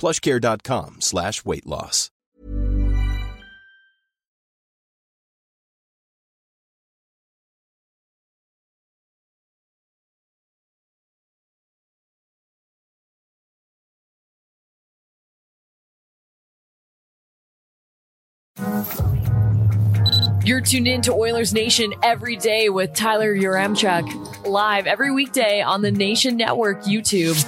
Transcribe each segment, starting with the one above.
plushcare.com slash weight loss. You're tuned in to Oilers Nation every day with Tyler Yaremchuk, live every weekday on the Nation Network YouTube.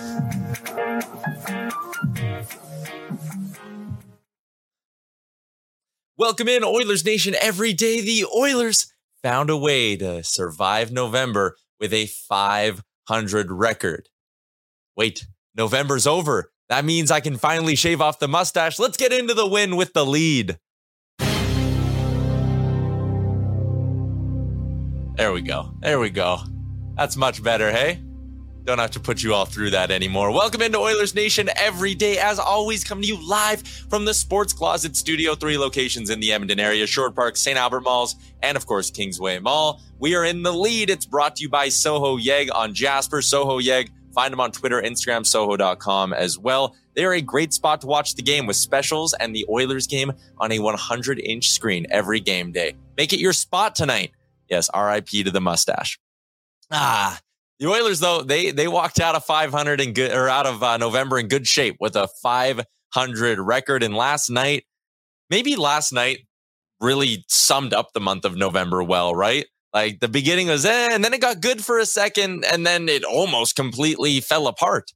Welcome in, Oilers Nation. Every day, the Oilers found a way to survive November with a 500 record. Wait, November's over. That means I can finally shave off the mustache. Let's get into the win with the lead. There we go. There we go. That's much better, hey? Don't have to put you all through that anymore. Welcome into Oilers Nation every day. As always, coming to you live from the Sports Closet Studio, three locations in the Edmonton area, Sherwood Park, St. Albert Malls, and of course, Kingsway Mall. We are in the lead. It's brought to you by Soho Yeg on Jasper. Soho Yeg. Find them on Twitter, Instagram, soho.com as well. They are a great spot to watch the game with specials and the Oilers game on a 100 inch screen every game day. Make it your spot tonight. Yes, RIP to the mustache. Ah, the Oilers though they they walked out of 500 in good or out of uh, November in good shape with a 500 record. And last night, maybe last night really summed up the month of November well, right? Like the beginning was eh, and then it got good for a second, and then it almost completely fell apart.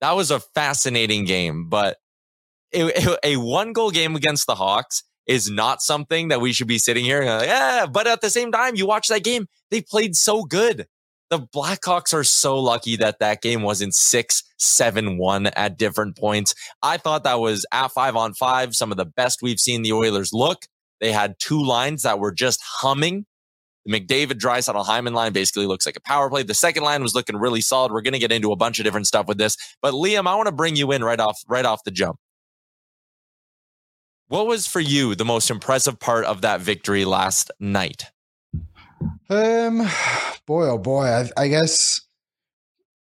That was a fascinating game, but a, a one goal game against the Hawks is not something that we should be sitting here and like, yeah. But at the same time, you watch that game, they played so good. The Blackhawks are so lucky that that game wasn't six, seven, one at different points. I thought that was at five on five, some of the best we've seen the Oilers look. They had two lines that were just humming. The McDavid Draisaitl Hyman line basically looks like a power play. The second line was looking really solid. We're going to get into a bunch of different stuff with this, but Liam, I want to bring you in right off right off the jump. What was for you the most impressive part of that victory last night? Um, boy, oh boy, I, I guess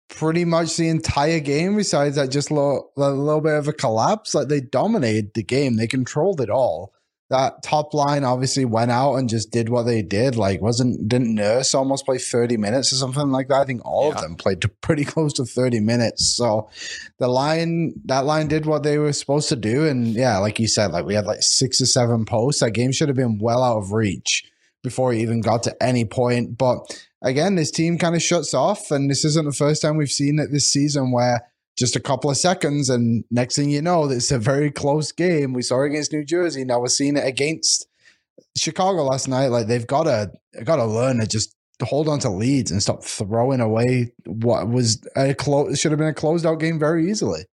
pretty much the entire game. Besides that, just a little, a little bit of a collapse. Like they dominated the game, they controlled it all. That top line obviously went out and just did what they did. Like, wasn't didn't Nurse almost play thirty minutes or something like that? I think all yeah. of them played to pretty close to thirty minutes. So the line, that line did what they were supposed to do. And yeah, like you said, like we had like six or seven posts. That game should have been well out of reach before he even got to any point. But again, this team kind of shuts off, and this isn't the first time we've seen it this season where just a couple of seconds, and next thing you know, it's a very close game. We saw it against New Jersey. Now we're seeing it against Chicago last night, like they've got to got to learn to just hold on to leads and stop throwing away what was a close should have been a closed out game very easily.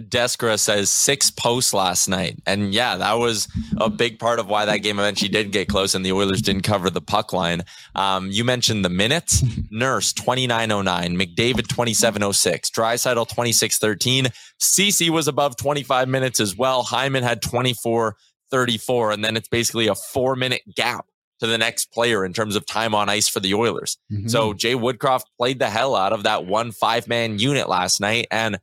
Deskra says six posts last night. And yeah, that was a big part of why that game eventually did get close and the Oilers didn't cover the puck line. Um, you mentioned the minutes. Nurse 2909, McDavid 2706, Draisaitl 2613. CC was above 25 minutes as well. Hyman had 2434. And then it's basically a four minute gap to the next player in terms of time on ice for the Oilers. Mm-hmm. So Jay Woodcroft played the hell out of that one five man unit last night. And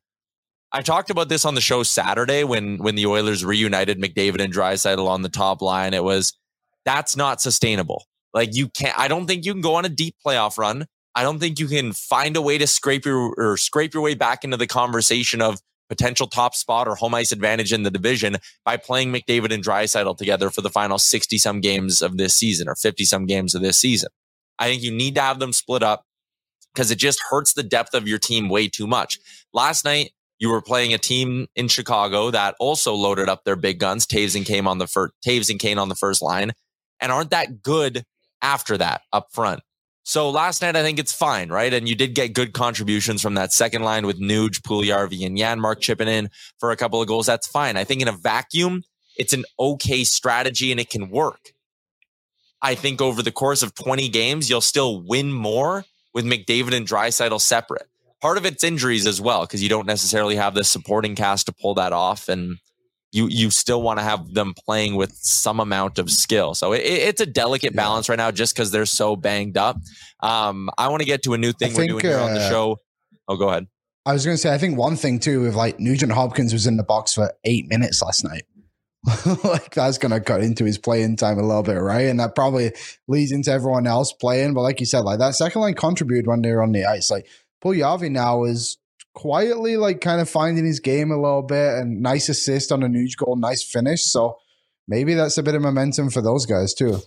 I talked about this on the show Saturday when when the Oilers reunited McDavid and Draisaitl on the top line. It was that's not sustainable. Like you can't. I don't think you can go on a deep playoff run. I don't think you can find a way to scrape your or scrape your way back into the conversation of potential top spot or home ice advantage in the division by playing McDavid and Draisaitl together for the final 60 some games of this season or 50 some games of this season. I think you need to have them split up because it just hurts the depth of your team way too much. Last night, you were playing a team in Chicago that also loaded up their big guns. Toews and Kane on the first, Toews and Kane on the first line, and aren't that good after that up front. So last night, I think it's fine, right? And you did get good contributions from that second line with Nuge, Puljujarvi, and Janmark chipping in for a couple of goals. That's fine. I think in a vacuum, it's an okay strategy and it can work. I think over the course of 20 games, you'll still win more with McDavid and Draisaitl separate part of it's injuries as well because you don't necessarily have the supporting cast to pull that off and you you still want to have them playing with some amount of skill so it, it's a delicate balance right now just because they're so banged up um, i want to get to a new thing I we're think, doing here uh, on the uh, show oh go ahead i was going to say i think one thing too with like nugent hopkins was in the box for eight minutes last night like that's going to cut into his playing time a little bit, right? And that probably leads into everyone else playing. But like you said, like that second line contributed when they were on the ice. Like Puljujarvi now is quietly like kind of finding his game a little bit and nice assist on a Nuge goal, nice finish. So maybe that's a bit of momentum for those guys too.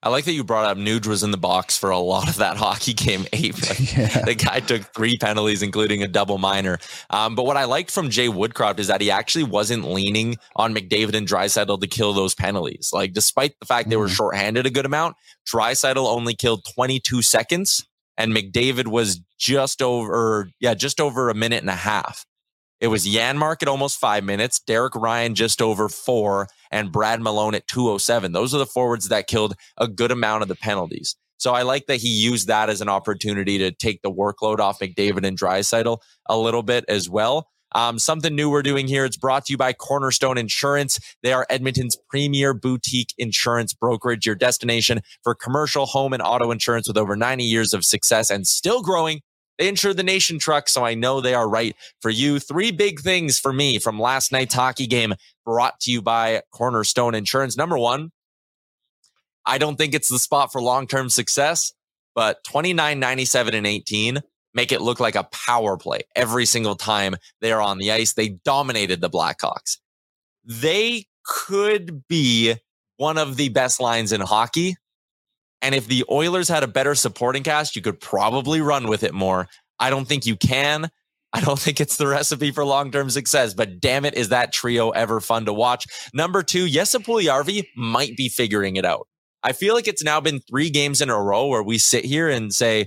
I like that you brought up Nuge was in the box for a lot of that hockey game eight. Like, yeah. The guy took three penalties, including a double minor. Um, but what I liked from Jay Woodcroft is that he actually wasn't leaning on McDavid and Draisaitl to kill those penalties. Like, despite the fact they were mm-hmm. shorthanded a good amount, Draisaitl only killed 22 seconds and McDavid was just over, yeah, just over a minute and a half. It was Janmark at almost five minutes, Derek Ryan just over four, and Brad Malone at 207. Those are the forwards that killed a good amount of the penalties. So I like that he used that as an opportunity to take the workload off McDavid and Draisaitl a little bit as well. Um, something new we're doing here. It's brought to you by Cornerstone Insurance. They are Edmonton's premier boutique insurance brokerage, your destination for commercial, home, and auto insurance with over 90 years of success and still growing. They insure the nation truck, so I know they are right for you. Three big things for me from last night's hockey game brought to you by Cornerstone Insurance. Number one, I don't think it's the spot for long term success, but 29, 97, and 18 make it look like a power play every single time they are on the ice. They dominated the Blackhawks. They could be one of the best lines in hockey. And if the Oilers had a better supporting cast, you could probably run with it more. I don't think you can. I don't think it's the recipe for long term success, but damn it, is that trio ever fun to watch? Number two, Jesse might be figuring it out. I feel like it's now been three games in a row where we sit here and say,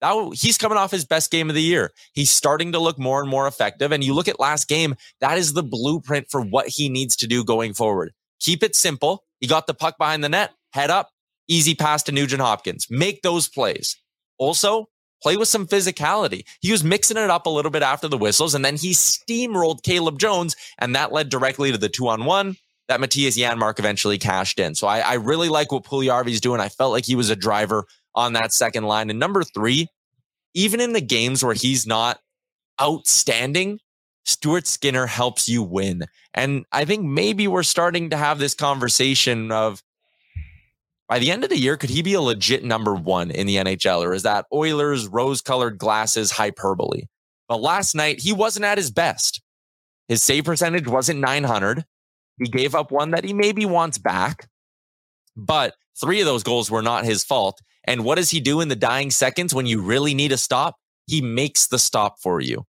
now he's coming off his best game of the year. He's starting to look more and more effective. And you look at last game, that is the blueprint for what he needs to do going forward. Keep it simple. He got the puck behind the net, head up, easy pass to Nugent Hopkins. Make those plays. Also, play with some physicality. He was mixing it up a little bit after the whistles, and then he steamrolled Caleb Jones, and that led directly to the two on one that Mattias Janmark eventually cashed in. So I, I really like what Puljujarvi's doing. I felt like he was a driver on that second line. And number three, even in the games where he's not outstanding, Stuart Skinner helps you win. And I think maybe we're starting to have this conversation of by the end of the year, could he be a legit number one in the NHL? Or is that Oilers rose colored glasses hyperbole? But last night, he wasn't at his best. His save percentage wasn't 900. He gave up one that he maybe wants back, but three of those goals were not his fault. And what does he do in the dying seconds when you really need a stop? He makes the stop for you.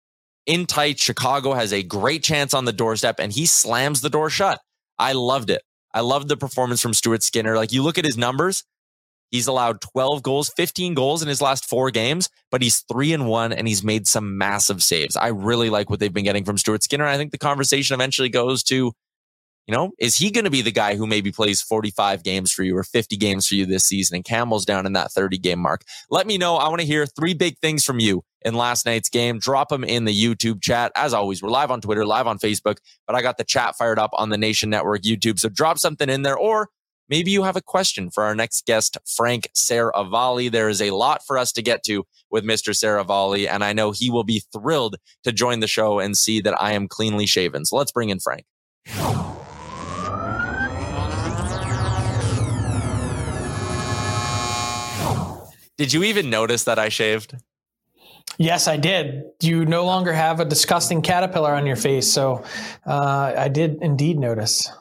In tight, Chicago has a great chance on the doorstep and he slams the door shut. I loved it. I love the performance from Stuart Skinner. Like you look at his numbers, he's allowed 12 goals, 15 goals in his last four games, but he's three and one and he's made some massive saves. I really like what they've been getting from Stuart Skinner. I think the conversation eventually goes to, you know, is he going to be the guy who maybe plays 45 games for you or 50 games for you this season and Campbell's down in that 30 game mark? Let me know. I want to hear three big things from you in last night's game. Drop them in the YouTube chat. As always, we're live on Twitter, live on Facebook, but I got the chat fired up on the Nation Network YouTube. So drop something in there or maybe you have a question for our next guest, Frank Seravalli. There is a lot for us to get to with Mr. Seravalli, and I know he will be thrilled to join the show and see that I am cleanly shaven. So let's bring in Frank. Did you even notice that I shaved? Yes, I did. You no longer have a disgusting caterpillar on your face. So uh, I did indeed notice.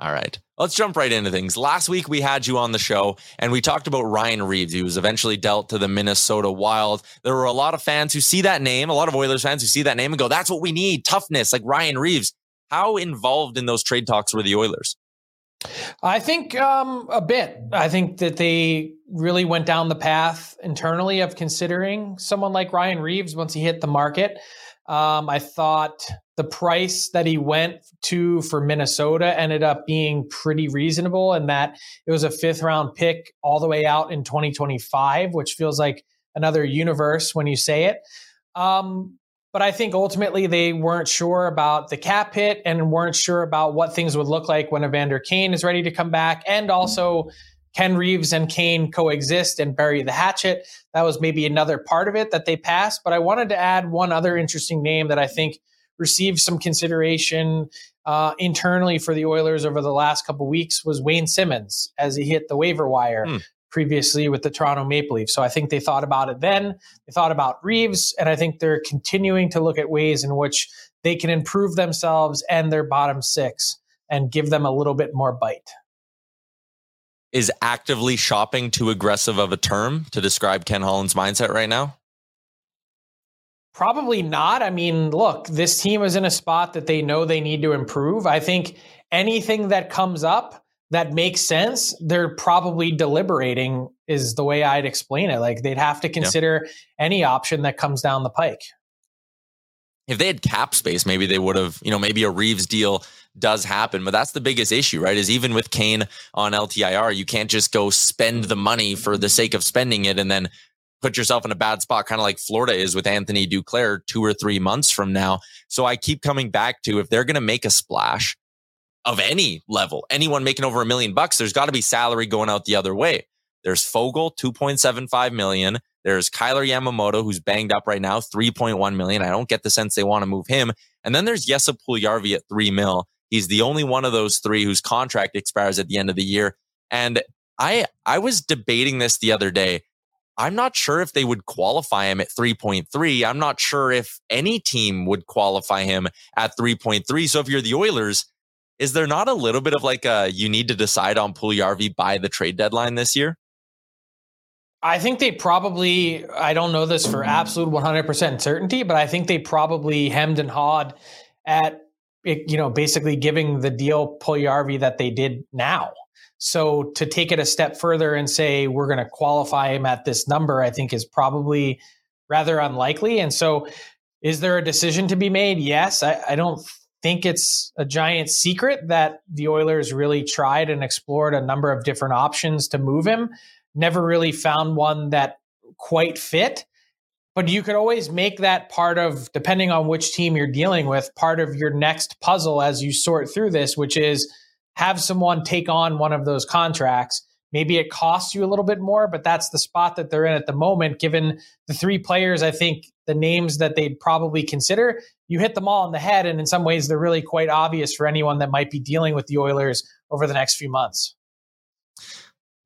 All right. Let's jump right into things. Last week we had you on the show and we talked about Ryan Reaves. He was eventually dealt to the Minnesota Wild. There were a lot of fans who see that name, a lot of Oilers fans who see that name and go, that's what we need toughness, like Ryan Reaves. How involved in those trade talks were the Oilers? I think um, a bit. I think that they really went down the path internally of considering someone like Ryan Reaves once he hit the market. Um, I thought the price that he went to for Minnesota ended up being pretty reasonable, and that it was a fifth round pick all the way out in 2025, which feels like another universe when you say it. Um, but I think ultimately they weren't sure about the cap hit and weren't sure about what things would look like when Evander Kane is ready to come back. And also, can Reaves and Kane coexist and bury the hatchet? That was maybe another part of it that they passed. But I wanted to add one other interesting name that I think received some consideration uh, internally for the Oilers over the last couple weeks was Wayne Simmonds as he hit the waiver wire. Mm previously with the Toronto Maple Leafs. So I think they thought about it then. They thought about Reaves, and I think they're continuing to look at ways in which they can improve themselves and their bottom six and give them a little bit more bite. Is actively shopping too aggressive of a term to describe Ken Holland's mindset right now? Probably not. I mean, look, this team is in a spot that they know they need to improve. I think anything that comes up that makes sense, they're probably deliberating is the way I'd explain it. Like they'd have to consider yeah. any option that comes down the pike. If they had cap space, maybe they would have, you know, maybe a Reaves deal does happen. But that's the biggest issue, right? Is even with Kane on LTIR, you can't just go spend the money for the sake of spending it and then put yourself in a bad spot, kind of like Florida is with Anthony Duclair two or three months from now. So I keep coming back to if they're going to make a splash, of any level, anyone making over a million bucks, there's got to be salary going out the other way. There's Foegele, 2.75 million. There's Kailer Yamamoto, who's banged up right now, 3.1 million. I don't get the sense they want to move him. And then there's Jesse Puljujarvi at three mil. He's the only one of those three whose contract expires at the end of the year. And I, I was debating this the other day. I'm not sure if they would qualify him at 3.3. I'm not sure if any team would qualify him at 3.3. So if you're the Oilers, is there not a little bit of like a you need to decide on Puljujarvi by the trade deadline this year? I think they probably, I don't know this for absolute 100% certainty, but I think they probably hemmed and hawed at, eh, you know, basically giving the deal Puljujarvi that they did now. So to take it a step further and say we're going to qualify him at this number, I think is probably rather unlikely. And so is there a decision to be made? Yes. I, I don't think it's a giant secret that the Oilers really tried and explored a number of different options to move him. Never really found one that quite fit. But you could always make that part of, depending on which team you're dealing with, part of your next puzzle as you sort through this, which is have someone take on one of those contracts. Maybe it costs you a little bit more, but that's the spot that they're in at the moment, given the three players I think the names that they'd probably consider, you hit them all in the head. And in some ways, they're really quite obvious for anyone that might be dealing with the Oilers over the next few months.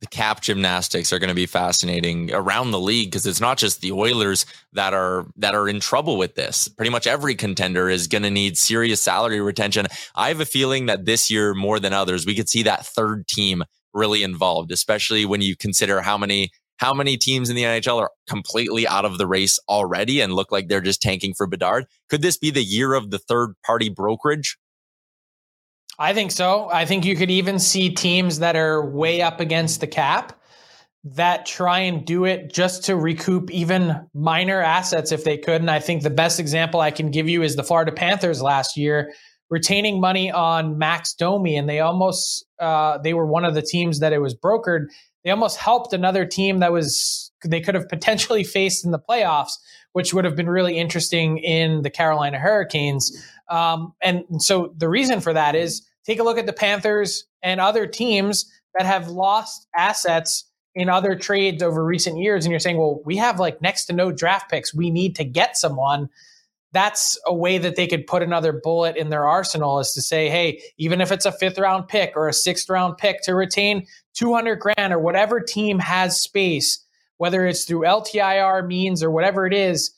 The cap gymnastics are going to be fascinating around the league because it's not just the Oilers that are that are in trouble with this. Pretty much every contender is going to need serious salary retention. I have a feeling that this year more than others, we could see that third team really involved, especially when you consider how many how many teams in the NHL are completely out of the race already and look like they're just tanking for Bedard? Could this be the year of the third party brokerage? I think so. I think you could even see teams that are way up against the cap that try and do it just to recoup even minor assets if they could. And I think the best example I can give you is the Florida Panthers last year retaining money on Max Domi, and they almost uh, they were one of the teams that it was brokered. They almost helped another team that was they could have potentially faced in the playoffs, which would have been really interesting in the Carolina Hurricanes. Um, and so the reason for that is take a look at the Panthers and other teams that have lost assets in other trades over recent years and you're saying, well, we have like next to no draft picks. We need to get someone. That's a way that they could put another bullet in their arsenal is to say, hey, even if it's a fifth round pick or a sixth round pick to retain 200 grand or whatever team has space, whether it's through LTIR means or whatever it is,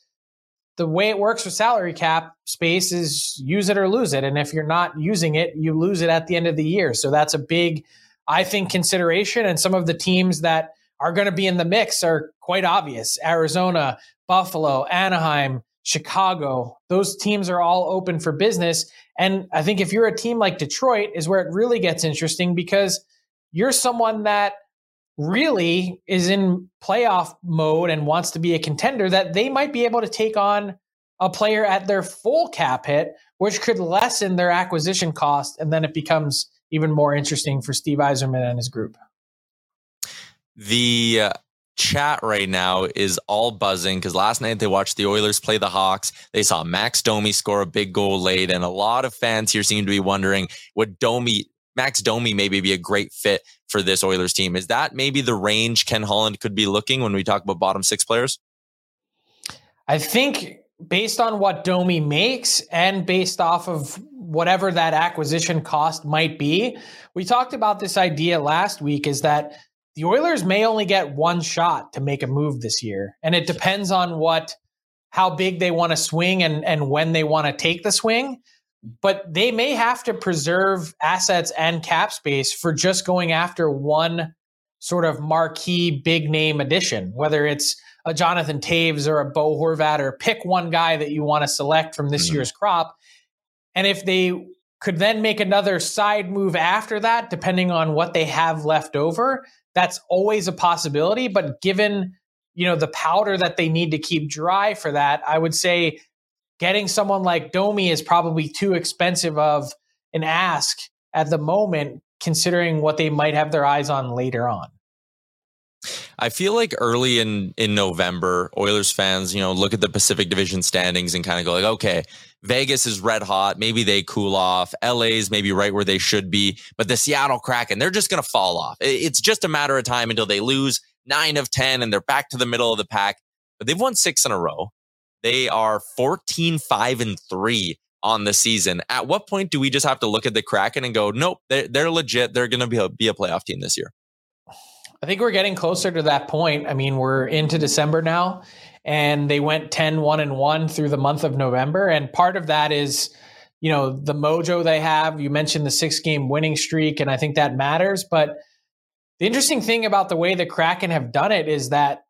the way it works with salary cap space is use it or lose it. And if you're not using it, you lose it at the end of the year. So that's a big I think, consideration. And some of the teams that are going to be in the mix are quite obvious Arizona, Buffalo, Anaheim, Chicago. Those teams are all open for business. And I think if you're a team like Detroit, is where it really gets interesting because you're someone that really is in playoff mode and wants to be a contender that they might be able to take on a player at their full cap hit, which could lessen their acquisition cost. And then it becomes even more interesting for Steve Yzerman and his group. The uh, chat right now is all buzzing because last night they watched the Oilers play the Hawks. They saw Max Domi score a big goal late, and a lot of fans here seem to be wondering would Domi, Max Domi, maybe be a great fit for this Oilers team? Is that maybe the range Ken Holland could be looking when we talk about bottom six players? I think based on what Domi makes and based off of whatever that acquisition cost might be. We talked about this idea last week is that the Oilers may only get one shot to make a move this year. And it depends on what how big they want to swing and, and when they want to take the swing. But they may have to preserve assets and cap space for just going after one sort of marquee big name addition, whether it's a Jonathan Toews or a Bo Horvat, or pick one guy that you want to select from this mm-hmm. year's crop. And if they could then make another side move after that, depending on what they have left over, that's always a possibility. But given you know the powder that they need to keep dry for that, I would say getting someone like Domi is probably too expensive of an ask at the moment, considering what they might have their eyes on later on. I feel like early in in November, Oilers fans, you know, look at the Pacific Division standings and kind of go like, okay, Vegas is red hot. Maybe they cool off. LA's maybe right where they should be, but the Seattle Kraken, they're just going to fall off. It's just a matter of time until they lose nine of 10 and they're back to the middle of the pack. But they've won six in a row. They are 14, 5, and 3 on the season. At what point do we just have to look at the Kraken and go, nope, they're, they're legit. They're going to be a, be a playoff team this year? I think we're getting closer to that point. I mean, we're into December now, and they went 10 1 and 1 through the month of November. And part of that is, you know, the mojo they have. You mentioned the six game winning streak, and I think that matters. But the interesting thing about the way the Kraken have done it is that,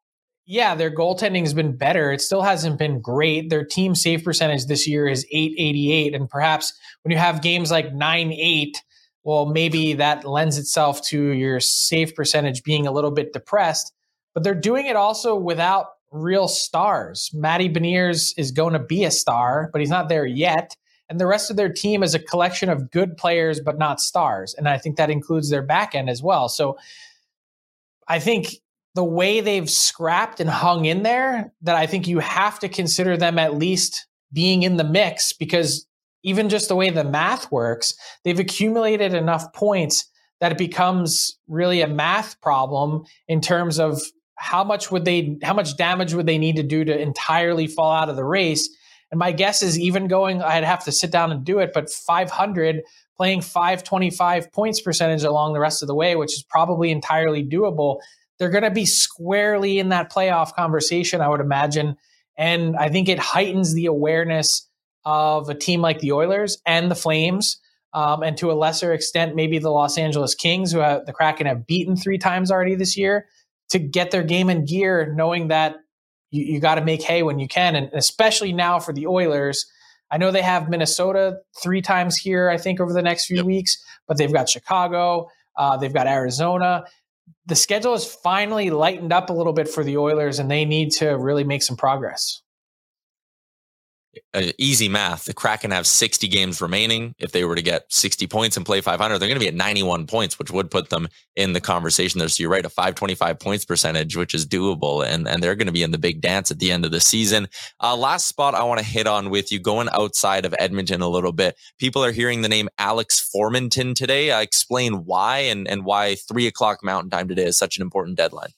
yeah, their goaltending has been better. It still hasn't been great. Their team save percentage this year is 888. And perhaps when you have games like 9 8, well, maybe that lends itself to your save percentage being a little bit depressed. But they're doing it also without real stars. Matty Beniers is going to be a star, but he's not there yet. And the rest of their team is a collection of good players, but not stars. And I think that includes their back end as well. So I think the way they've scrapped and hung in there, that I think you have to consider them at least being in the mix because even just the way the math works, they've accumulated enough points that it becomes really a math problem in terms of how much would they how much damage would they need to do to entirely fall out of the race. And my guess is even going i'd have to sit down and do it but 500 playing 525 points percentage along the rest of the way which is probably entirely doable they're going to be squarely in that playoff conversation i would imagine and i think it heightens the awareness of a team like the Oilers and the Flames, um, and to a lesser extent, maybe the Los Angeles Kings, who have, the Kraken have beaten three times already this year, to get their game in gear, knowing that you, you got to make hay when you can. And especially now for the Oilers, I know they have Minnesota three times here, I think, over the next few yep. weeks, but they've got Chicago, uh, they've got Arizona. The schedule is finally lightened up a little bit for the Oilers, and they need to really make some progress uh, easy math. The Kraken have 60 games remaining. If they were to get 60 points and play 500, they're going to be at 91 points, which would put them in the conversation there. So you're right, a 525 points percentage, which is doable. And, and they're going to be in the big dance at the end of the season. Uh, last spot I want to hit on with you going outside of Edmonton a little bit. People are hearing the name Alex Formenton today. I explain why and, and why three o'clock mountain time today is such an important deadline.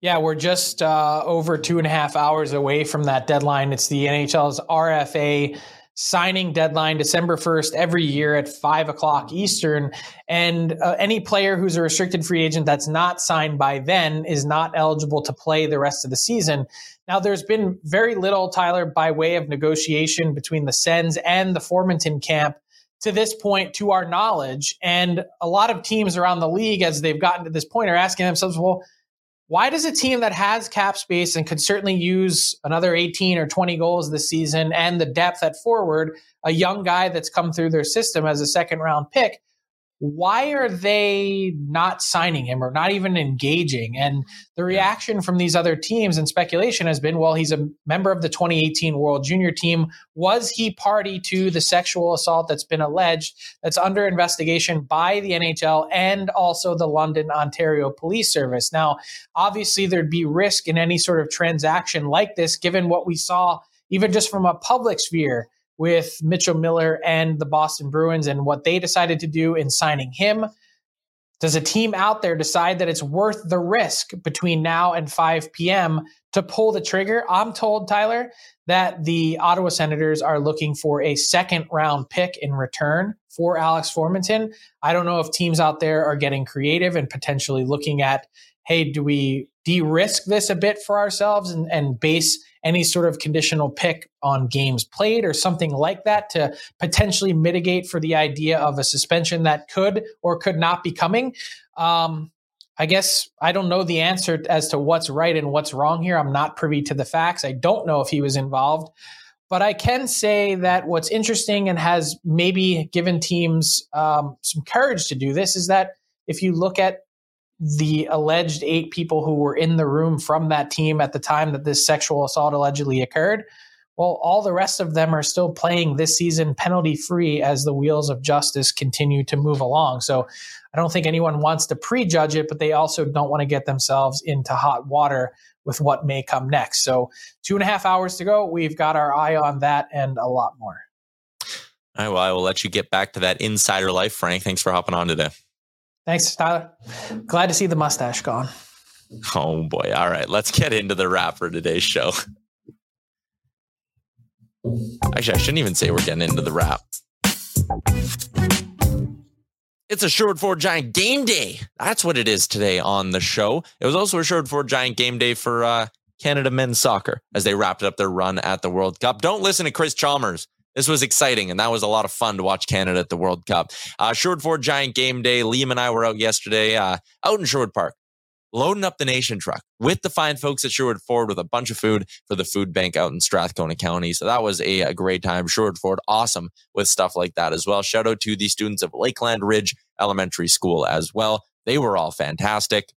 Yeah, we're just uh, over two and a half hours away from that deadline. It's the NHL's RFA signing deadline, December 1st, every year at five o'clock Eastern. And uh, any player who's a restricted free agent that's not signed by then is not eligible to play the rest of the season. Now, there's been very little, Tyler, by way of negotiation between the Sens and the Formenton camp to this point, to our knowledge. And a lot of teams around the league, as they've gotten to this point, are asking themselves, well, why does a team that has cap space and could certainly use another 18 or 20 goals this season and the depth at forward, a young guy that's come through their system as a second round pick, why are they not signing him or not even engaging? And the reaction from these other teams and speculation has been well, he's a member of the 2018 World Junior team. Was he party to the sexual assault that's been alleged that's under investigation by the NHL and also the London, Ontario Police Service? Now, obviously, there'd be risk in any sort of transaction like this, given what we saw even just from a public sphere with Mitchell Miller and the Boston Bruins and what they decided to do in signing him. Does a team out there decide that it's worth the risk between now and 5 p.m. to pull the trigger? I'm told, Tyler, that the Ottawa Senators are looking for a second round pick in return for Alex Formenton. I don't know if teams out there are getting creative and potentially looking at, hey, do we de risk this a bit for ourselves and, and base any sort of conditional pick on games played or something like that to potentially mitigate for the idea of a suspension that could or could not be coming. Um, I guess I don't know the answer as to what's right and what's wrong here. I'm not privy to the facts. I don't know if he was involved. But I can say that what's interesting and has maybe given teams um, some courage to do this is that if you look at the alleged eight people who were in the room from that team at the time that this sexual assault allegedly occurred, well, all the rest of them are still playing this season penalty free as the wheels of justice continue to move along. So I don't think anyone wants to prejudge it, but they also don't want to get themselves into hot water with what may come next. So two and a half hours to go. We've got our eye on that and a lot more. All right. Well, I will let you get back to that insider life, Frank. Thanks for hopping on today. Thanks, Tyler. Glad to see the mustache gone. Oh boy. All right. Let's get into the wrap for today's show. Actually, I shouldn't even say we're getting into the wrap. It's a Sherwood Ford Giant game day. That's what it is today on the show. It was also a Sherwood Ford Giant game day for uh, Canada men's soccer as they wrapped up their run at the World Cup. Don't listen to Chris Chalmers this was exciting and that was a lot of fun to watch Canada at the World Cup. Uh, Sherwood Ford Giant game day. Liam and I were out yesterday, uh, out in Sherwood Park, loading up the nation truck with the fine folks at Sherwood Ford with a bunch of food for the food bank out in Strathcona County. So that was a, a great time. Sherwood Ford, awesome with stuff like that as well. Shout out to the students of Lakeland Ridge Elementary School as well. They were all fantastic.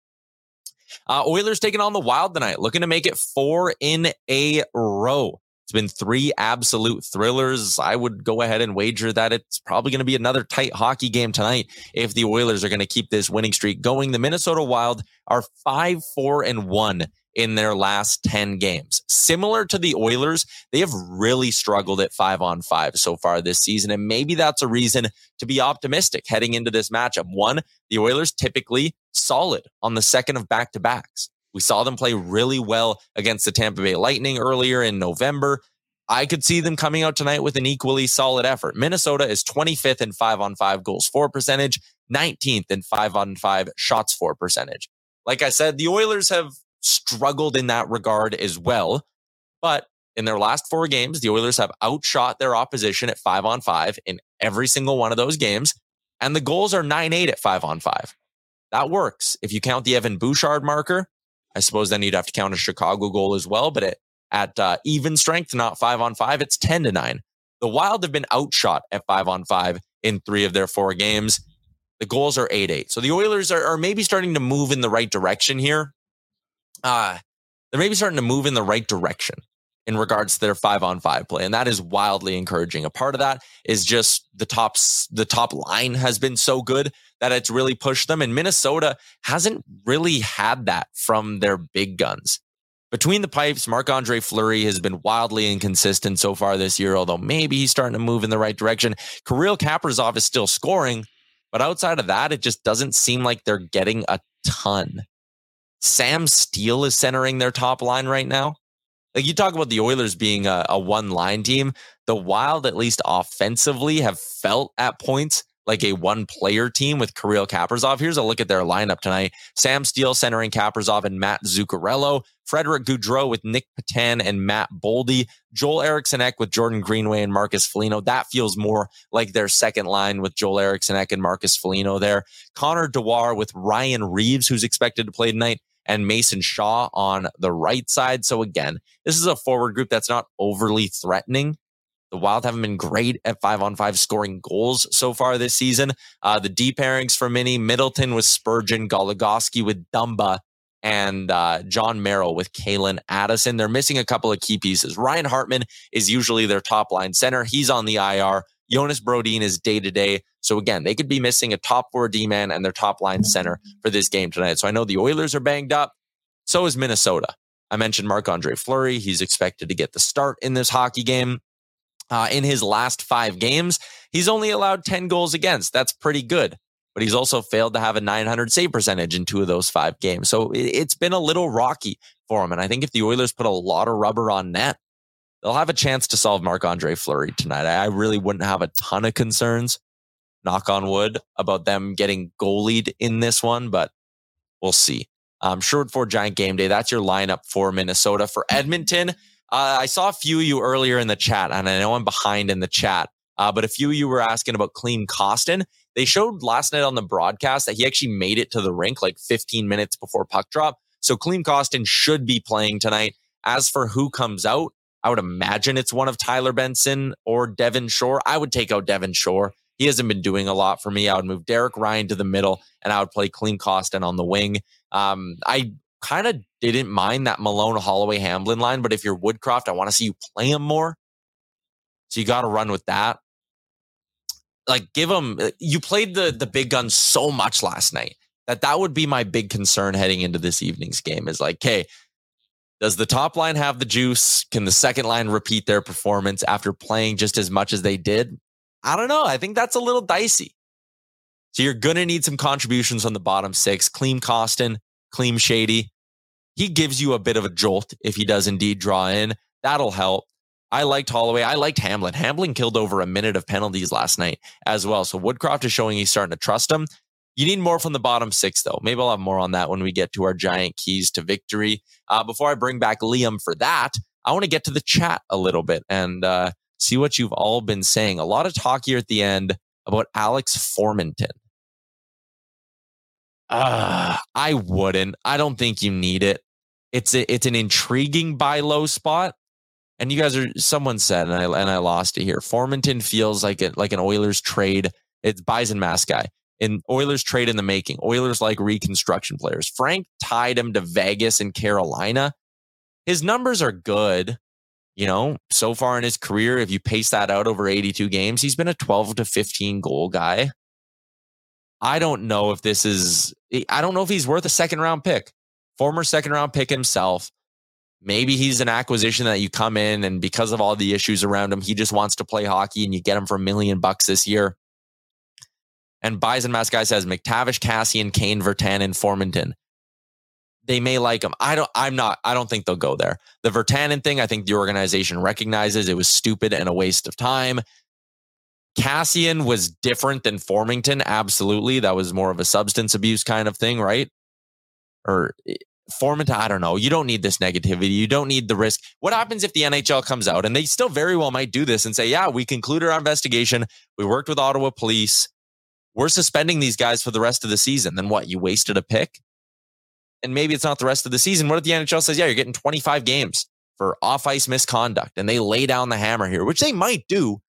Uh, Oilers taking on the Wild tonight, looking to make it four in a row. It's been three absolute thrillers. I would go ahead and wager that it's probably going to be another tight hockey game tonight if the Oilers are going to keep this winning streak going. The Minnesota Wild are 5 4 and 1 in their last 10 games. Similar to the Oilers, they have really struggled at 5 on 5 so far this season and maybe that's a reason to be optimistic heading into this matchup. One, the Oilers typically solid on the second of back-to-backs. We saw them play really well against the Tampa Bay Lightning earlier in November. I could see them coming out tonight with an equally solid effort. Minnesota is 25th in five on five goals for percentage, 19th in five on five shots for percentage. Like I said, the Oilers have struggled in that regard as well. But in their last four games, the Oilers have outshot their opposition at five on five in every single one of those games. And the goals are 9 8 at five on five. That works. If you count the Evan Bouchard marker, I suppose then you'd have to count a Chicago goal as well. But at, at uh, even strength, not five on five, it's 10 to nine The Wild have been outshot at five on five in three of their four games. The goals are 8 8. So the Oilers are, are maybe starting to move in the right direction here. Uh, they're maybe starting to move in the right direction in regards to their five on five play. And that is wildly encouraging. A part of that is just the top, the top line has been so good that it's really pushed them. And Minnesota hasn't really had that from their big guns. Between the pipes, Marc Andre Fleury has been wildly inconsistent so far this year, although maybe he's starting to move in the right direction. Kirill Kaprizov is still scoring, but outside of that, it just doesn't seem like they're getting a ton. Sam Steel is centering their top line right now. Like you talk about the Oilers being a, a one line team, the Wild, at least offensively, have felt at points like a one player team with Kirill Kaprizov. Here's a look at their lineup tonight. Sam Steel centering Kaprizov and Matt Zuccarello. Frederick Gaudreau with Nick Petan and Matt Boldy. Joel Eriksson Ek with Jordan Greenway and Marcus Foligno. That feels more like their second line with Joel Eriksson Ek and Marcus Foligno there. Connor Dewar with Ryan Reaves, who's expected to play tonight and Mason Shaw on the right side. So again, this is a forward group that's not overly threatening. The Wild haven't been great at five on five scoring goals so far this season. Uh, the D pairings for Mini Middleton with Spurgeon, Goligoski with Dumba, and uh, Jon Merrill with Calen Addison. They're missing a couple of key pieces. Ryan Hartman is usually their top line center. He's on the IR. Jonas Brodin is day to day. So again, they could be missing a top four D man and their top line center for this game tonight. So I know the Oilers are banged up. So is Minnesota. I mentioned Marc Andre Fleury. He's expected to get the start in this hockey game. Uh, in his last five games, he's only allowed 10 goals against. That's pretty good. But he's also failed to have a 900 save percentage in two of those five games. So it, it's been a little rocky for him. And I think if the Oilers put a lot of rubber on net, they'll have a chance to solve Marc Andre Fleury tonight. I really wouldn't have a ton of concerns, knock on wood, about them getting goalied in this one, but we'll see. Um, Sherwood Ford Giant game day. That's your lineup for Minnesota. For Edmonton, uh, I saw a few of you earlier in the chat, and I know I'm behind in the chat, uh, but a few of you were asking about Klim Kostin. They showed last night on the broadcast that he actually made it to the rink like 15 minutes before puck drop. So Klim Kostin should be playing tonight. As for who comes out, I would imagine it's one of Tyler Benson or Devin Shore. I would take out Devin Shore. He hasn't been doing a lot for me. I would move Derek Ryan to the middle and I would play Klim Kostin on the wing. Um, I kind of didn't mind that Malone Holloway Hamblin line, but if you're Woodcroft, I want to see you play him more. So you got to run with that. Like give him you played the the big guns so much last night that that would be my big concern heading into this evening's game is like, okay, does the top line have the juice? Can the second line repeat their performance after playing just as much as they did? I don't know. I think that's a little dicey. So you're going to need some contributions on the bottom six. Klim Kostin, Klim Shady. He gives you a bit of a jolt if he does indeed draw in. That'll help. I liked Holloway. I liked Hamblin. Hamblin killed over a minute of penalties last night as well. So Woodcroft is showing he's starting to trust him. You need more from the bottom six, though. Maybe I'll have more on that when we get to our giant keys to victory. Uh, before I bring back Liam for that, I want to get to the chat a little bit and uh, see what you've all been saying. A lot of talk here at the end about Alex Formenton. Uh, I wouldn't. I don't think you need it. It's a, it's an intriguing buy low spot. And you guys are someone said, and I and I lost it here. Formenton feels like it like an Oilers trade. It's Bison Mask guy in Oilers trade in the making. Oilers like reconstruction players. Frank tied him to Vegas and Carolina. His numbers are good. You know, so far in his career, if you pace that out over 82 games, he's been a 12 to 15 goal guy. I don't know if this is, I don't know if he's worth a second round pick. Former second round pick himself. Maybe he's an acquisition that you come in and because of all the issues around him, he just wants to play hockey and you get him for a million bucks this year. And Bison Mask guy says McTavish, Kassian, Kane, Virtanen, Formenton. They may like him. I don't. I'm not. I don't think they'll go there. The Virtanen thing, I think the organization recognizes it was stupid and a waste of time. Kassian was different than Formenton. Absolutely, that was more of a substance abuse kind of thing, right? Or eh, Formenton, I don't know. You don't need this negativity. You don't need the risk. What happens if the NHL comes out and they still very well might do this and say, yeah, we concluded our investigation. We worked with Ottawa police we're suspending these guys for the rest of the season. Then what? You wasted a pick? And maybe it's not the rest of the season. What if the NHL says, yeah, you're getting 25 games for off ice misconduct and they lay down the hammer here, which they might do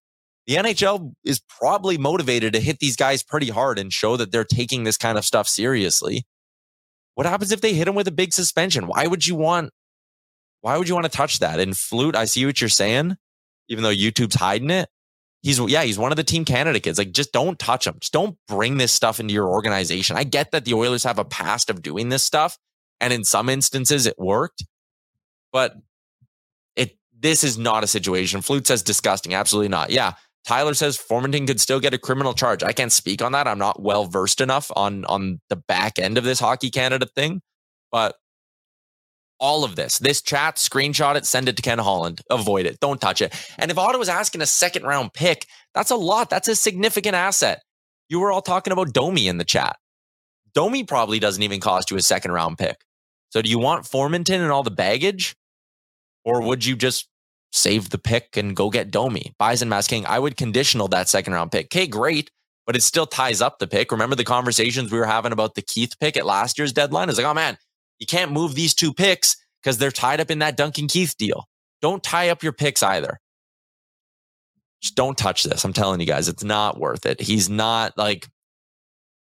the NHL is probably motivated to hit these guys pretty hard and show that they're taking this kind of stuff seriously. What happens if they hit him with a big suspension? Why would you want why would you want to touch that? And Flute, I see what you're saying, even though YouTube's hiding it. He's yeah, he's one of the team Canada kids. Like, just don't touch him. Just don't bring this stuff into your organization. I get that the Oilers have a past of doing this stuff, and in some instances it worked, but it this is not a situation. Flute says disgusting. Absolutely not. Yeah. Tyler says Formenton could still get a criminal charge. I can't speak on that. I'm not well versed enough on on the back end of this Hockey Canada thing, but all of this, this chat, screenshot it, send it to Ken Holland. Avoid it. Don't touch it. And if Ottawa's asking a second round pick, that's a lot. That's a significant asset. You were all talking about Domi in the chat. Domi probably doesn't even cost you a second round pick. So do you want Formenton and all the baggage? Or would you just save the pick and go get Domi. Bison Mass King, I would conditional that second round pick. Okay, great, but it still ties up the pick. Remember the conversations we were having about the Keith pick at last year's deadline? It's like, oh man, you can't move these two picks because they're tied up in that Duncan Keith deal. Don't tie up your picks either. Just don't touch this. I'm telling you guys, it's not worth it. He's not like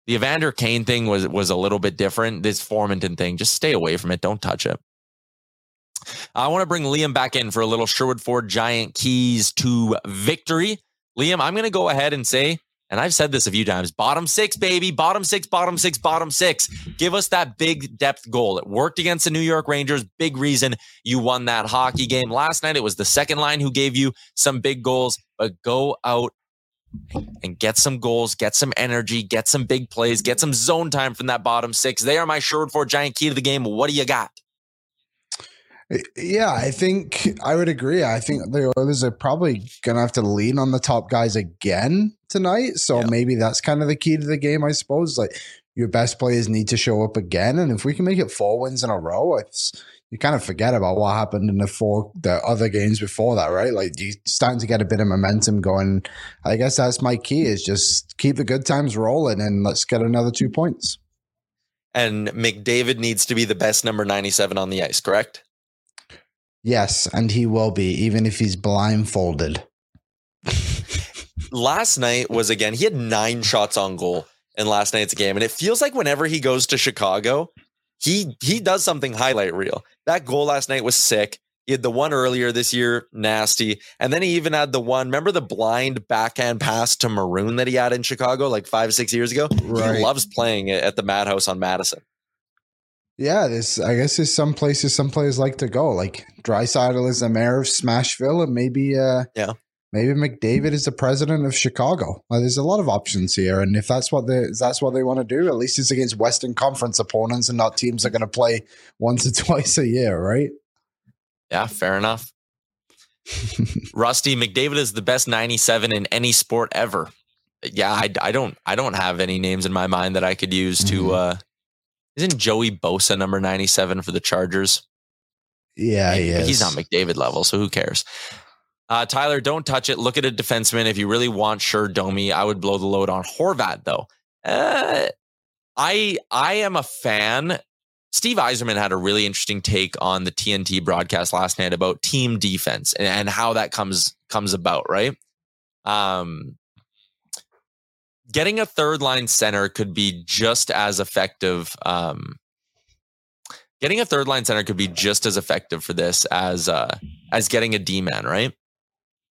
the Evander Kane thing was was a little bit different. This Formenton thing, just stay away from it. Don't touch it. I want to bring Liam back in for a little Sherwood Ford Giant Keys to victory. Liam, I'm going to go ahead and say, and I've said this a few times bottom six, baby, bottom six, bottom six, bottom six. Give us that big depth goal. It worked against the New York Rangers. Big reason you won that hockey game. Last night, it was the second line who gave you some big goals, but go out and get some goals, get some energy, get some big plays, get some zone time from that bottom six. They are my Sherwood Ford Giant key to the game. What do you got? Yeah, I think I would agree. I think the Oilers are probably going to have to lean on the top guys again tonight. So yeah. maybe that's kind of the key to the game, I suppose. Like your best players need to show up again, and if we can make it four wins in a row, it's you kind of forget about what happened in the four the other games before that, right? Like you starting to get a bit of momentum going. I guess that's my key is just keep the good times rolling and let's get another two points. And McDavid needs to be the best number 97 on the ice, correct? Yes, and he will be, even if he's blindfolded. last night was again, he had nine shots on goal in last night's game. And it feels like whenever he goes to Chicago, he he does something highlight reel. That goal last night was sick. He had the one earlier this year, nasty. And then he even had the one, remember the blind backhand pass to Maroon that he had in Chicago like five, six years ago? Right. He loves playing it at the Madhouse on Madison. Yeah, this I guess there's some places some players like to go. Like Draisaitl is the mayor of Smashville, and maybe uh yeah. Maybe McDavid is the president of Chicago. Well, there's a lot of options here, and if that's what they that's what they want to do, at least it's against Western Conference opponents and not teams that are going to play once or twice a year, right? Yeah, fair enough. Rusty McDavid is the best 97 in any sport ever. Yeah, I, I don't I don't have any names in my mind that I could use to mm-hmm. uh isn't Joey Bosa number 97 for the Chargers? Yeah, he he's not McDavid level, so who cares? Uh, Tyler, don't touch it. Look at a defenseman. If you really want sure Domi, I would blow the load on Horvat though. Uh, I I am a fan. Steve Yzerman had a really interesting take on the TNT broadcast last night about team defense and, and how that comes comes about, right? Um, getting a third line center could be just as effective. Um, getting a third line center could be just as effective for this as uh, as getting a D man, right?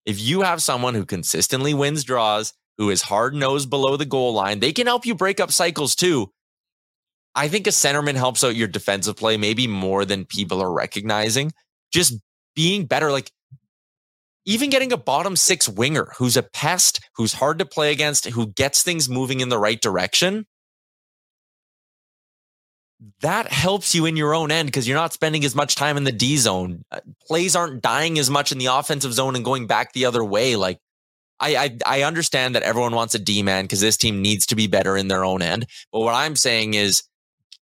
If you have someone who consistently wins draws, who is hard nosed below the goal line, they can help you break up cycles too. I think a centerman helps out your defensive play maybe more than people are recognizing. Just being better, like even getting a bottom six winger who's a pest, who's hard to play against, who gets things moving in the right direction, that helps you in your own end because you're not spending as much time in the D zone. Uh, plays aren't dying as much in the offensive zone and going back the other way. Like, I, I, I understand that everyone wants a D man because this team needs to be better in their own end. But what I'm saying is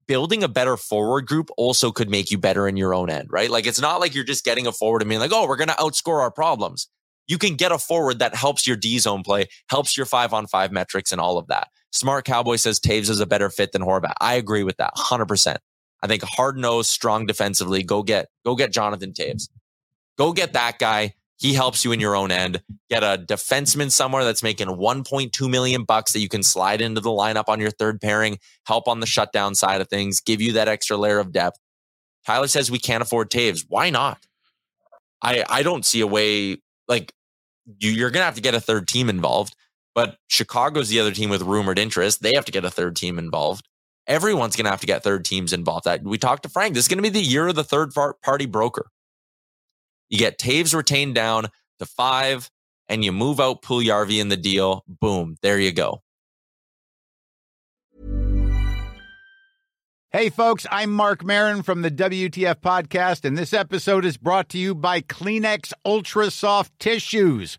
building a better forward group also could make you better in your own end, right? Like it's not like you're just getting a forward and being like, oh, we're going to outscore our problems. You can get a forward that helps your D zone play, helps your five on five metrics and all of that. Smart Cowboy says Toews is a better fit than Horvat. I agree with that 100%. I think hard nosed, strong defensively. Go get, go get Jonathan Toews. Go get that guy. He helps you in your own end. Get a defenseman somewhere that's making 1.2 million bucks that you can slide into the lineup on your third pairing, help on the shutdown side of things, give you that extra layer of depth. Tyler says we can't afford Toews. Why not? I I don't see a way like you, you're gonna have to get a third team involved. But Chicago's the other team with rumored interest. They have to get a third team involved. Everyone's gonna have to get third teams involved. That we talked to Frank. This is gonna be the year of the third party broker. You get Toews retained down to five, and you move out Puljujarvi in the deal. Boom, there you go. Hey, folks, I'm Marc Maron from the WTF Podcast, and this episode is brought to you by Kleenex Ultra Soft Tissues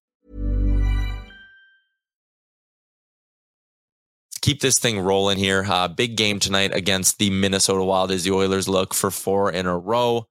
Keep this thing rolling here. Uh, big game tonight against the Minnesota Wild as the Oilers look for four in a row.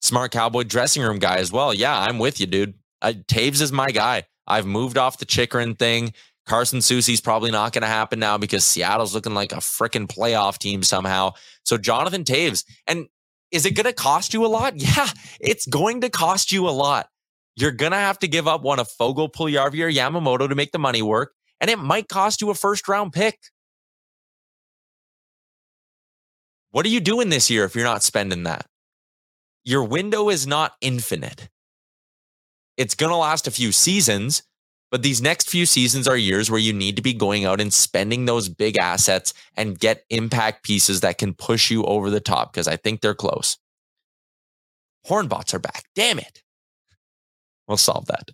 Smart Cowboy dressing room guy as well. Yeah, I'm with you, dude. Toews is my guy. I've moved off the Chychrun thing. Carson Soucy's probably not going to happen now because Seattle's looking like a freaking playoff team somehow. So Jonathan Toews, and is it going to cost you a lot? Yeah, it's going to cost you a lot. You're going to have to give up one of Foegele, Puljujarvi, or Yamamoto to make the money work and it might cost you a first round pick. What are you doing this year if you're not spending that? Your window is not infinite. It's going to last a few seasons, but these next few seasons are years where you need to be going out and spending those big assets and get impact pieces that can push you over the top because I think they're close. Hornbots are back. Damn it. We'll solve that.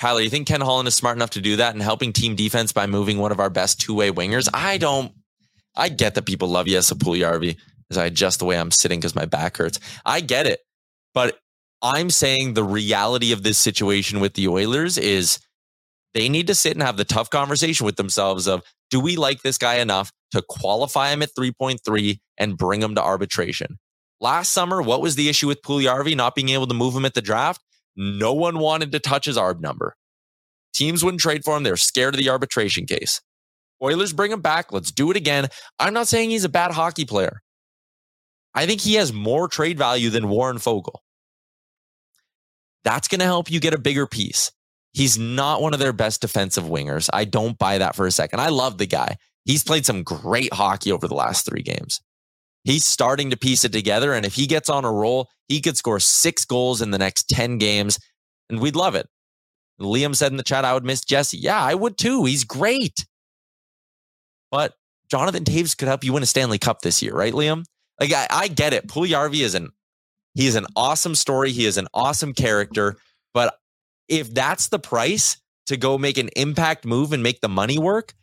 Tyler, you think Ken Holland is smart enough to do that and helping team defense by moving one of our best two way wingers? I don't. I get that people love Jesse Puljujarvi as I adjust the way I'm sitting because my back hurts. I get it, but I'm saying the reality of this situation with the Oilers is they need to sit and have the tough conversation with themselves of do we like this guy enough to qualify him at 3.3 and bring him to arbitration? Last summer, what was the issue with Puljujarvi not being able to move him at the draft? No one wanted to touch his ARB number. Teams wouldn't trade for him. They're scared of the arbitration case. Oilers bring him back. Let's do it again. I'm not saying he's a bad hockey player. I think he has more trade value than Warren Foegele. That's going to help you get a bigger piece. He's not one of their best defensive wingers. I don't buy that for a second. I love the guy. He's played some great hockey over the last three games. He's starting to piece it together. And if he gets on a roll, he could score six goals in the next 10 games, and we'd love it. Liam said in the chat, I would miss Jesse. Yeah, I would too. He's great. But Jonathan Toews could help you win a Stanley Cup this year, right, Liam? Like I, I get it. Puljujarvi is an he is an awesome story. He is an awesome character. But if that's the price to go make an impact move and make the money work,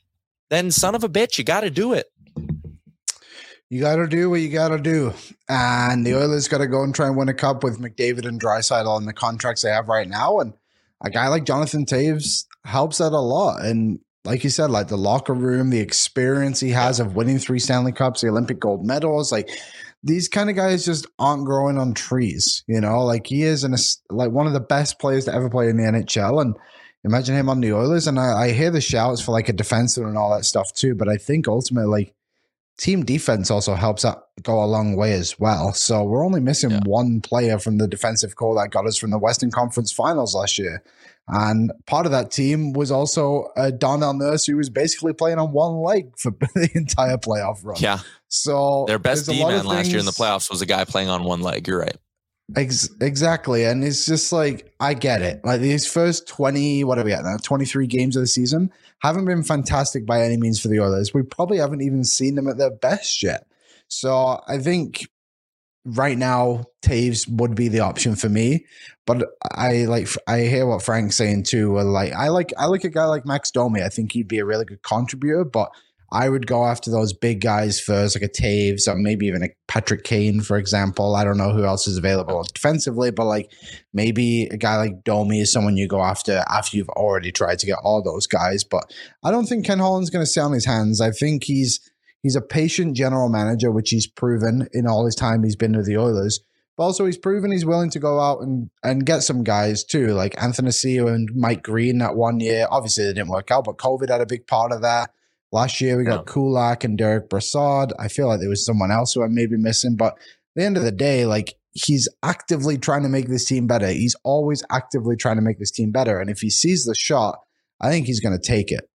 then son of a bitch, you got to do it you got to do what you got to do. And the Oilers got to go and try and win a cup with McDavid and Draisaitl on the contracts they have right now. And a guy like Jonathan Toews helps that a lot. And like you said, like the locker room, the experience he has of winning three Stanley Cups, the Olympic gold medals, like these kind of guys just aren't growing on trees. You know, like he is an like one of the best players to ever play in the NHL. And imagine him on the Oilers. And I, I hear the shouts for like a defenseman and all that stuff too. But I think ultimately, like team defense also helps out go a long way as well. So we're only missing Yeah. one player from the defensive core that got us from the Western Conference Finals last year. And part of that team was also uh, Darnell Nurse, who was basically playing on one leg for the entire playoff run. Yeah. So Their best D man last year in the playoffs was a guy playing on one leg. You're right. Ex- exactly. And it's just like, I get it. Like these first 20, what are we at now? 23 games of the season haven't been fantastic by any means for the Oilers. We probably haven't even seen them at their best yet. So I think right now, Toews would be the option for me. But I like, I hear what Frank's saying too. Like, I like, I like a guy like Max Domi. I think he'd be a really good contributor, but I would go after those big guys first, like a Toews or maybe even a Patrick Kane, for example. I don't know who else is available defensively, but like maybe a guy like Domi is someone you go after after you've already tried to get all those guys. But I don't think Ken Holland's going to sit on his hands. I think he's he's a patient general manager, which he's proven in all his time he's been with the Oilers. But also, he's proven he's willing to go out and, and get some guys too, like Athanasiou and Mike Green that one year. Obviously, they didn't work out, but COVID had a big part of that. Last year, we got Kulak and Derek Brassard. I feel like there was someone else who I may be missing, but at the end of the day, like he's actively trying to make this team better. He's always actively trying to make this team better. And if he sees the shot, I think he's going to take it.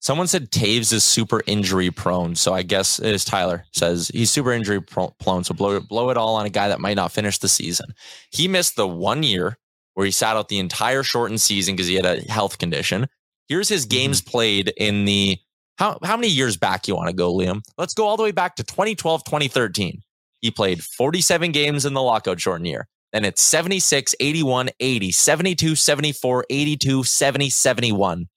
Someone said Toews is super injury prone. So I guess it is Tyler says he's super injury prone. So blow, blow it all on a guy that might not finish the season. He missed the one year where he sat out the entire shortened season because he had a health condition. Here's his games played in the how how many years back you want to go, Liam? Let's go all the way back to 2012, 2013. He played 47 games in the lockout shortened year. Then it's 76, 81, 80, 72, 74, 82, 70, 71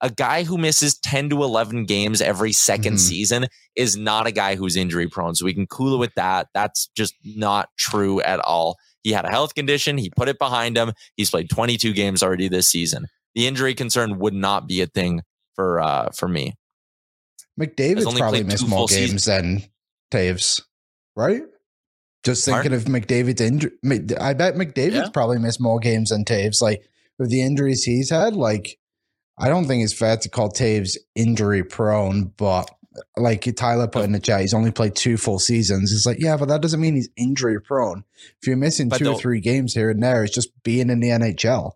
a guy who misses 10 to 11 games every 2nd Mhm. season is not a guy who's injury prone. So we can cool it with that. That's just not true at all. He had a health condition. He put it behind him. He's played 22 games already this season. The injury concern would not be a thing for uh for me. McDavid's only probably missed more games than Toews, right? Just thinking of McDavid's injury. I bet McDavid's Yeah. probably missed more games than Toews. Like with the injuries he's had, like I don't think it's fair to call Toews injury prone, but like Tyler put in the chat, he's only played two full seasons. It's like, yeah, but that doesn't mean he's injury prone. If you're missing But two or three games here and there, it's just being in the NHL.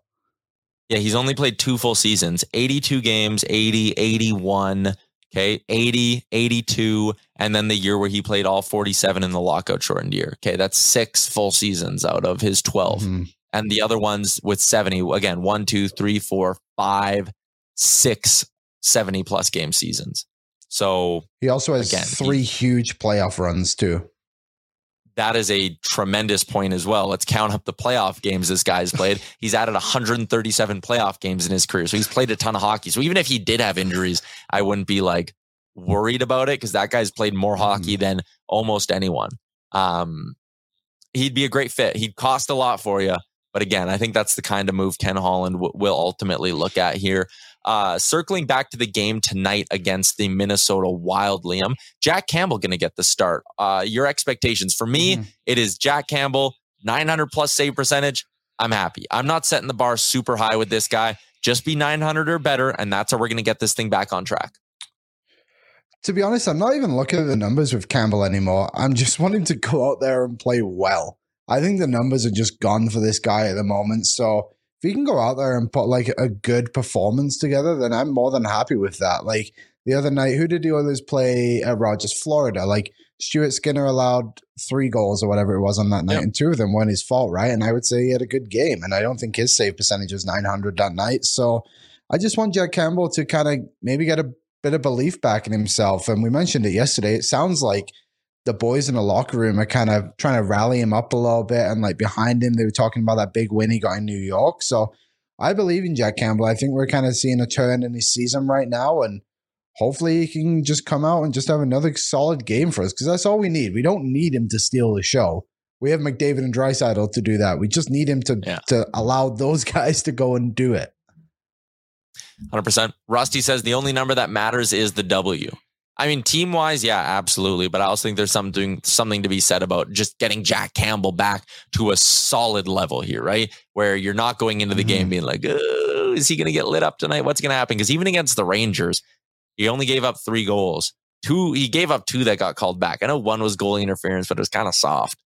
Yeah, he's only played two full seasons 82 games, 80, 81, okay, 80, 82, and then the year where he played all 47 in the lockout shortened year. Okay, that's six full seasons out of his 12. Mhm. And the other ones with 70, again, one, two, three, four, five, six 70 plus game seasons. So He also has Again, three huge playoff runs too. That is a tremendous point as well. Let's count up the playoff games this guy's played. He's added 137 playoff games in his career. So he's played a ton of hockey. So even if he did have injuries, I wouldn't be like worried about it because that guy's played more hockey than almost anyone. Um, he'd be a great fit. He'd cost a lot for you. But again, I think that's the kind of move Ken Holland w- will ultimately look at here. Uh, circling back to the game tonight against the Minnesota Wild, Liam, Jack Campbell going to get the start. Uh, your expectations for me, Mhm. it is Jack Campbell, 900 plus save percentage. I'm happy. I'm not setting the bar super high with this guy. Just be 900 or better, and that's how we're going to get this thing back on track. To be honest, I'm not even looking at the numbers with Campbell anymore. I'm just wanting to go out there and play well. I think the numbers are just gone for this guy at the moment. So if he can go out there and put like a good performance together, then I'm more than happy with that. Like the other night, who did the others play at Rogers, Florida? Like Stuart Skinner allowed three goals or whatever it was on that night, Yep. and two of them weren't his fault, right? And I would say he had a good game, and I don't think his save percentage was 900 that night. So I just want Jack Campbell to kind of maybe get a bit of belief back in himself. And we mentioned it yesterday. It sounds like the boys in the locker room are kind of trying to rally him up a little bit. And like behind him, they were talking about that big win he got in New York. So I believe in Jack Campbell. I think we're kind of seeing a turn in his season right now. And hopefully he can just come out and just have another solid game for us because that's all we need. We don't need him to steal the show. We have McDavid and Draisaitl to do that. We just need him to Yeah. to allow those guys to go and do it. 100%. Rusty says the only number that matters is the W. I mean, team wise, yeah, absolutely. But I also think there's something something to be said about just getting Jack Campbell back to a solid level here, right? Where you're not going into the game being like, oh, is he going to get lit up tonight? What's going to happen? Because even against the Rangers, he only gave up three goals. two, he gave up two that got called back. I know one was goalie interference, but it was kind of soft.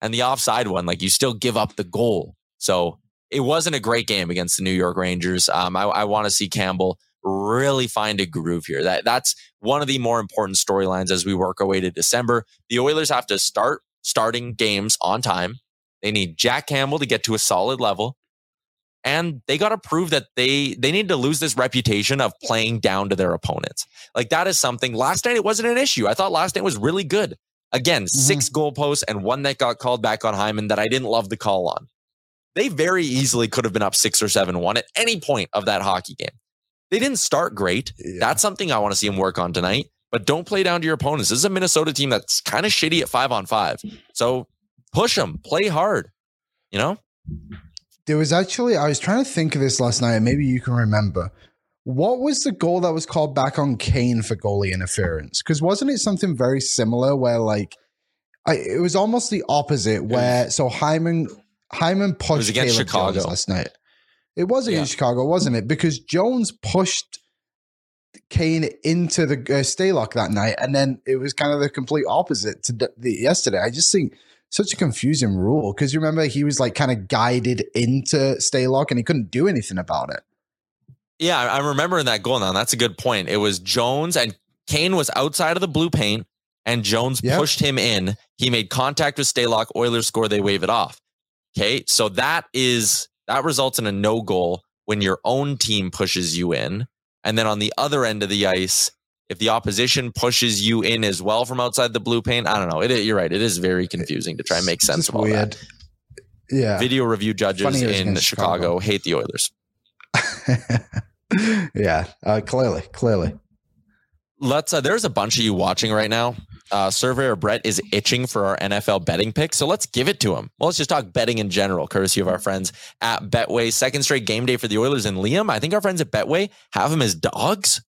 And the offside one, like you still give up the goal. So it wasn't a great game against the New York Rangers. Um, I, I want to see Campbell really find a groove here. That that's one of the more important storylines as we work our way to December. The Oilers have to start starting games on time. They need Jack Campbell to get to a solid level. And they got to prove that they they need to lose this reputation of playing down to their opponents. Like that is something last night it wasn't an issue. I thought last night was really good. Again, mm-hmm. six goalposts and one that got called back on Hyman that I didn't love the call on. They very easily could have been up six or seven one at any point of that hockey game. They didn't start great. Yeah. That's something I want to see them work on tonight. But don't play down to your opponents. This is a Minnesota team that's kind of shitty at five on five. So push them, play hard. You know. There was actually I was trying to think of this last night. Maybe you can remember. What was the goal that was called back on Kane for goalie interference? Because wasn't it something very similar where like I, it was almost the opposite where so Hyman Hyman pushed against Caleb Chicago Jones last night. It was against yeah. Chicago, wasn't it? Because Jones pushed Kane into the uh, Stalock that night, and then it was kind of the complete opposite to the, the yesterday. I just think such a confusing rule because you remember he was like kind of guided into Stalock and he couldn't do anything about it. Yeah, I'm remembering that goal now. That's a good point. It was Jones and Kane was outside of the blue paint, and Jones yep. pushed him in. He made contact with Stalock. Oilers score. They wave it off. Okay, so that is that results in a no goal when your own team pushes you in. And then on the other end of the ice, if the opposition pushes you in as well from outside the blue paint, I don't know. It, you're right. It is very confusing to try and make sense of all weird. that. Yeah. Video review judges in Chicago, Chicago hate the Oilers. yeah, uh, clearly, clearly. Let's. Uh, there's a bunch of you watching right now uh, surveyor Brett is itching for our NFL betting pick. So let's give it to him. Well, let's just talk betting in general, courtesy of our friends at Betway. Second straight game day for the Oilers and Liam. I think our friends at Betway have them as dogs.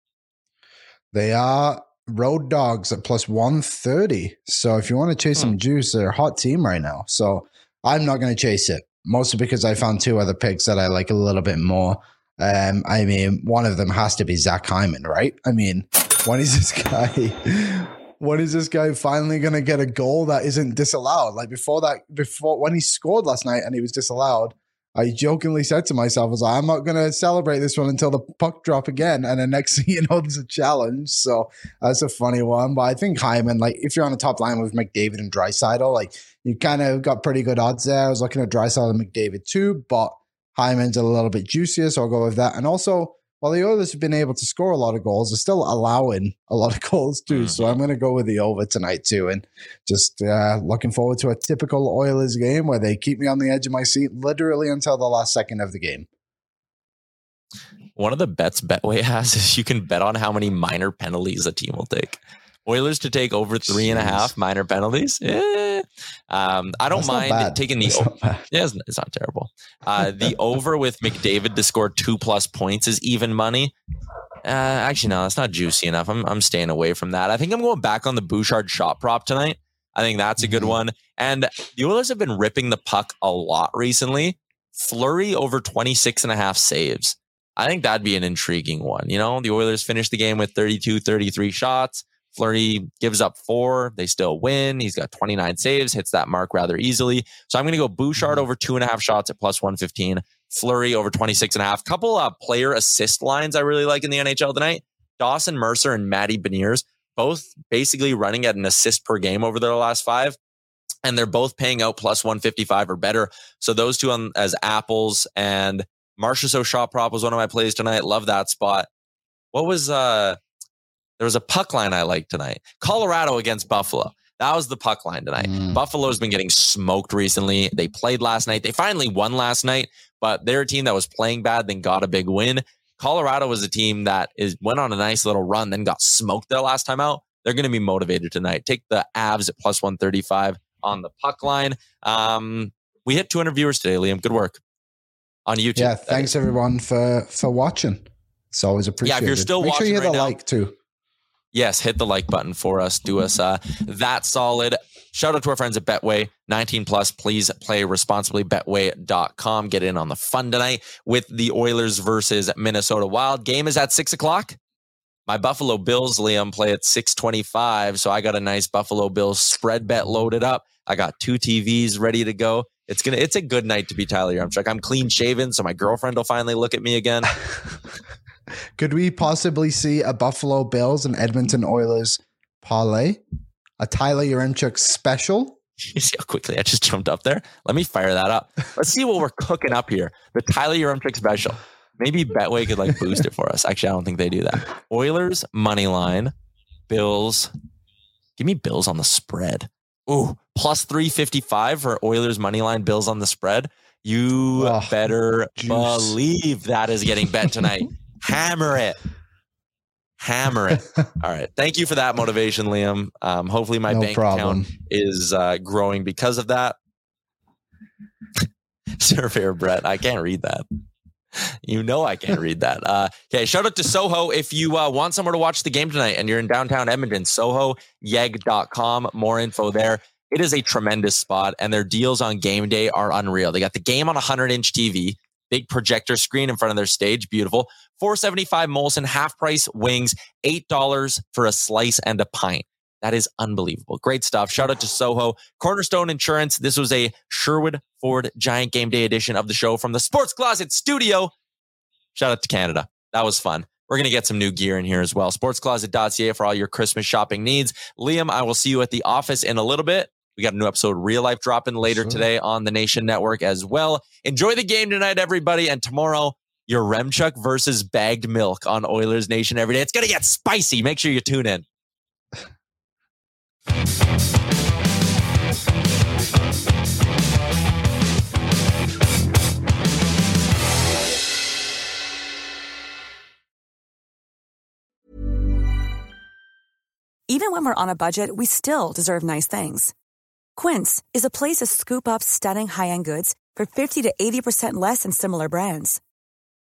They are road dogs at plus 130. So if you want to chase hmm. some juice, they're a hot team right now. So I'm not going to chase it, mostly because I found two other picks that I like a little bit more. Um, I mean, one of them has to be Zach Hyman, right? I mean, when is this guy? When is this guy finally going to get a goal that isn't disallowed? Like before that, before when he scored last night and he was disallowed, I jokingly said to myself, I was like, I'm not going to celebrate this one until the puck drop again. And the next thing you know, there's a challenge. So that's a funny one. But I think Hyman, like if you're on the top line with McDavid and Draisaitl, like you kind of got pretty good odds there. I was looking at Draisaitl and McDavid too, but Hyman's a little bit juicier. So I'll go with that. And also, while the Oilers have been able to score a lot of goals, they're still allowing a lot of goals too. Mm-hmm. So I'm going to go with the over tonight too, and just uh, looking forward to a typical Oilers game where they keep me on the edge of my seat literally until the last second of the game. One of the bets Betway has is you can bet on how many minor penalties a team will take. Oilers to take over three Jeez. and a half minor penalties. Yeah. Um, I don't That's mind taking the. yeah, it's, it's, not terrible. Uh, the over with McDavid to score two plus points is even money. Uh, actually, no, that's not juicy enough. I'm I'm staying away from that. I think I'm going back on the Bouchard shot prop tonight. I think that's a good mm-hmm. one. And the Oilers have been ripping the puck a lot recently. Fleury over 26 and a half saves. I think that'd be an intriguing one. You know, the Oilers finished the game with 32, 33 shots. Fleury gives up four. They still win. He's got 29 saves, hits that mark rather easily. So I'm going to go Bouchard mm-hmm. over two and a half shots at plus 115. Fleury over 26 and a half. Couple uh, player assist lines I really like in the NHL tonight. Dawson Mercer and Matty Beniers, both basically running at an assist per game over their last five. And they're both paying out plus 155 or better. So those two on as apples and Marchessault shot prop was one of my plays tonight. Love that spot. What was uh there was a puck line I liked tonight. Colorado against Buffalo. That was the puck line tonight. Mm. Buffalo's been getting smoked recently. They played last night. They finally won last night, but they're a team that was playing bad, then got a big win. Colorado was a team that is went on a nice little run, then got smoked their last time out. They're going to be motivated tonight. Take the Avs at plus 135 on the puck line. Um, we hit 200 viewers today, Liam. Good work on YouTube. Yeah, thanks everyone for for watching. It's always appreciated. Yeah, if you're still Make watching, sure you hit right the now, like too yes, hit the like button for us. Do us uh, that solid. Shout out to our friends at Betway. 19 plus, please play responsibly. Betway.com. Get in on the fun tonight with the Oilers versus Minnesota Wild. Game is at six o'clock. My Buffalo Bills, Liam, play at 625. So I got a nice Buffalo Bills spread bet loaded up. I got two TVs ready to go. It's gonna it's a good night to be Tyler Yaremchuk. I'm clean shaven, so my girlfriend will finally look at me again. Could we possibly see a Buffalo Bills and Edmonton Oilers parlay? A Tyler Yaremchuk special? You see how quickly I just jumped up there? Let me fire that up. Let's see what we're cooking up here. The Tyler Yaremchuk special. Maybe Betway could like boost it for us. Actually, I don't think they do that. Oilers money line, Bills. Give me Bills on the spread. Ooh, plus 355 for Oilers money line, Bills on the spread. You Oh, better juice. believe that is getting bet tonight. Hammer it. Hammer it. All right. Thank you for that motivation, Liam. Um, hopefully my no bank problem. account is uh, growing because of that. Surveyor Brett, I can't read that. You know I can't read that. Uh, okay, shout out to Soho. If you uh, want somewhere to watch the game tonight and you're in downtown Edmonton, sohoyeg.com. More info there. It is a tremendous spot, and their deals on game day are unreal. They got the game on a 100 inch TV, big projector screen in front of their stage. Beautiful. 475 Molson, half price wings, $8 for a slice and a pint. That is unbelievable. Great stuff. Shout out to Soho. Cornerstone Insurance. This was a Sherwood Ford Giant Game Day edition of the show from the Sports Closet studio. Shout out to Canada. That was fun. We're going to get some new gear in here as well. Sportscloset.ca for all your Christmas shopping needs. Liam, I will see you at the office in a little bit. We got a new episode Real Life dropping later Sure. today on the Nation Network as well. Enjoy the game tonight, everybody. And tomorrow, Yaremchuk versus bagged milk on Oilers Nation every day. It's going to get spicy. Make sure you tune in. Even when we're on a budget, we still deserve nice things. Quince is a place to scoop up stunning high-end goods for 50 to 80% less than similar brands.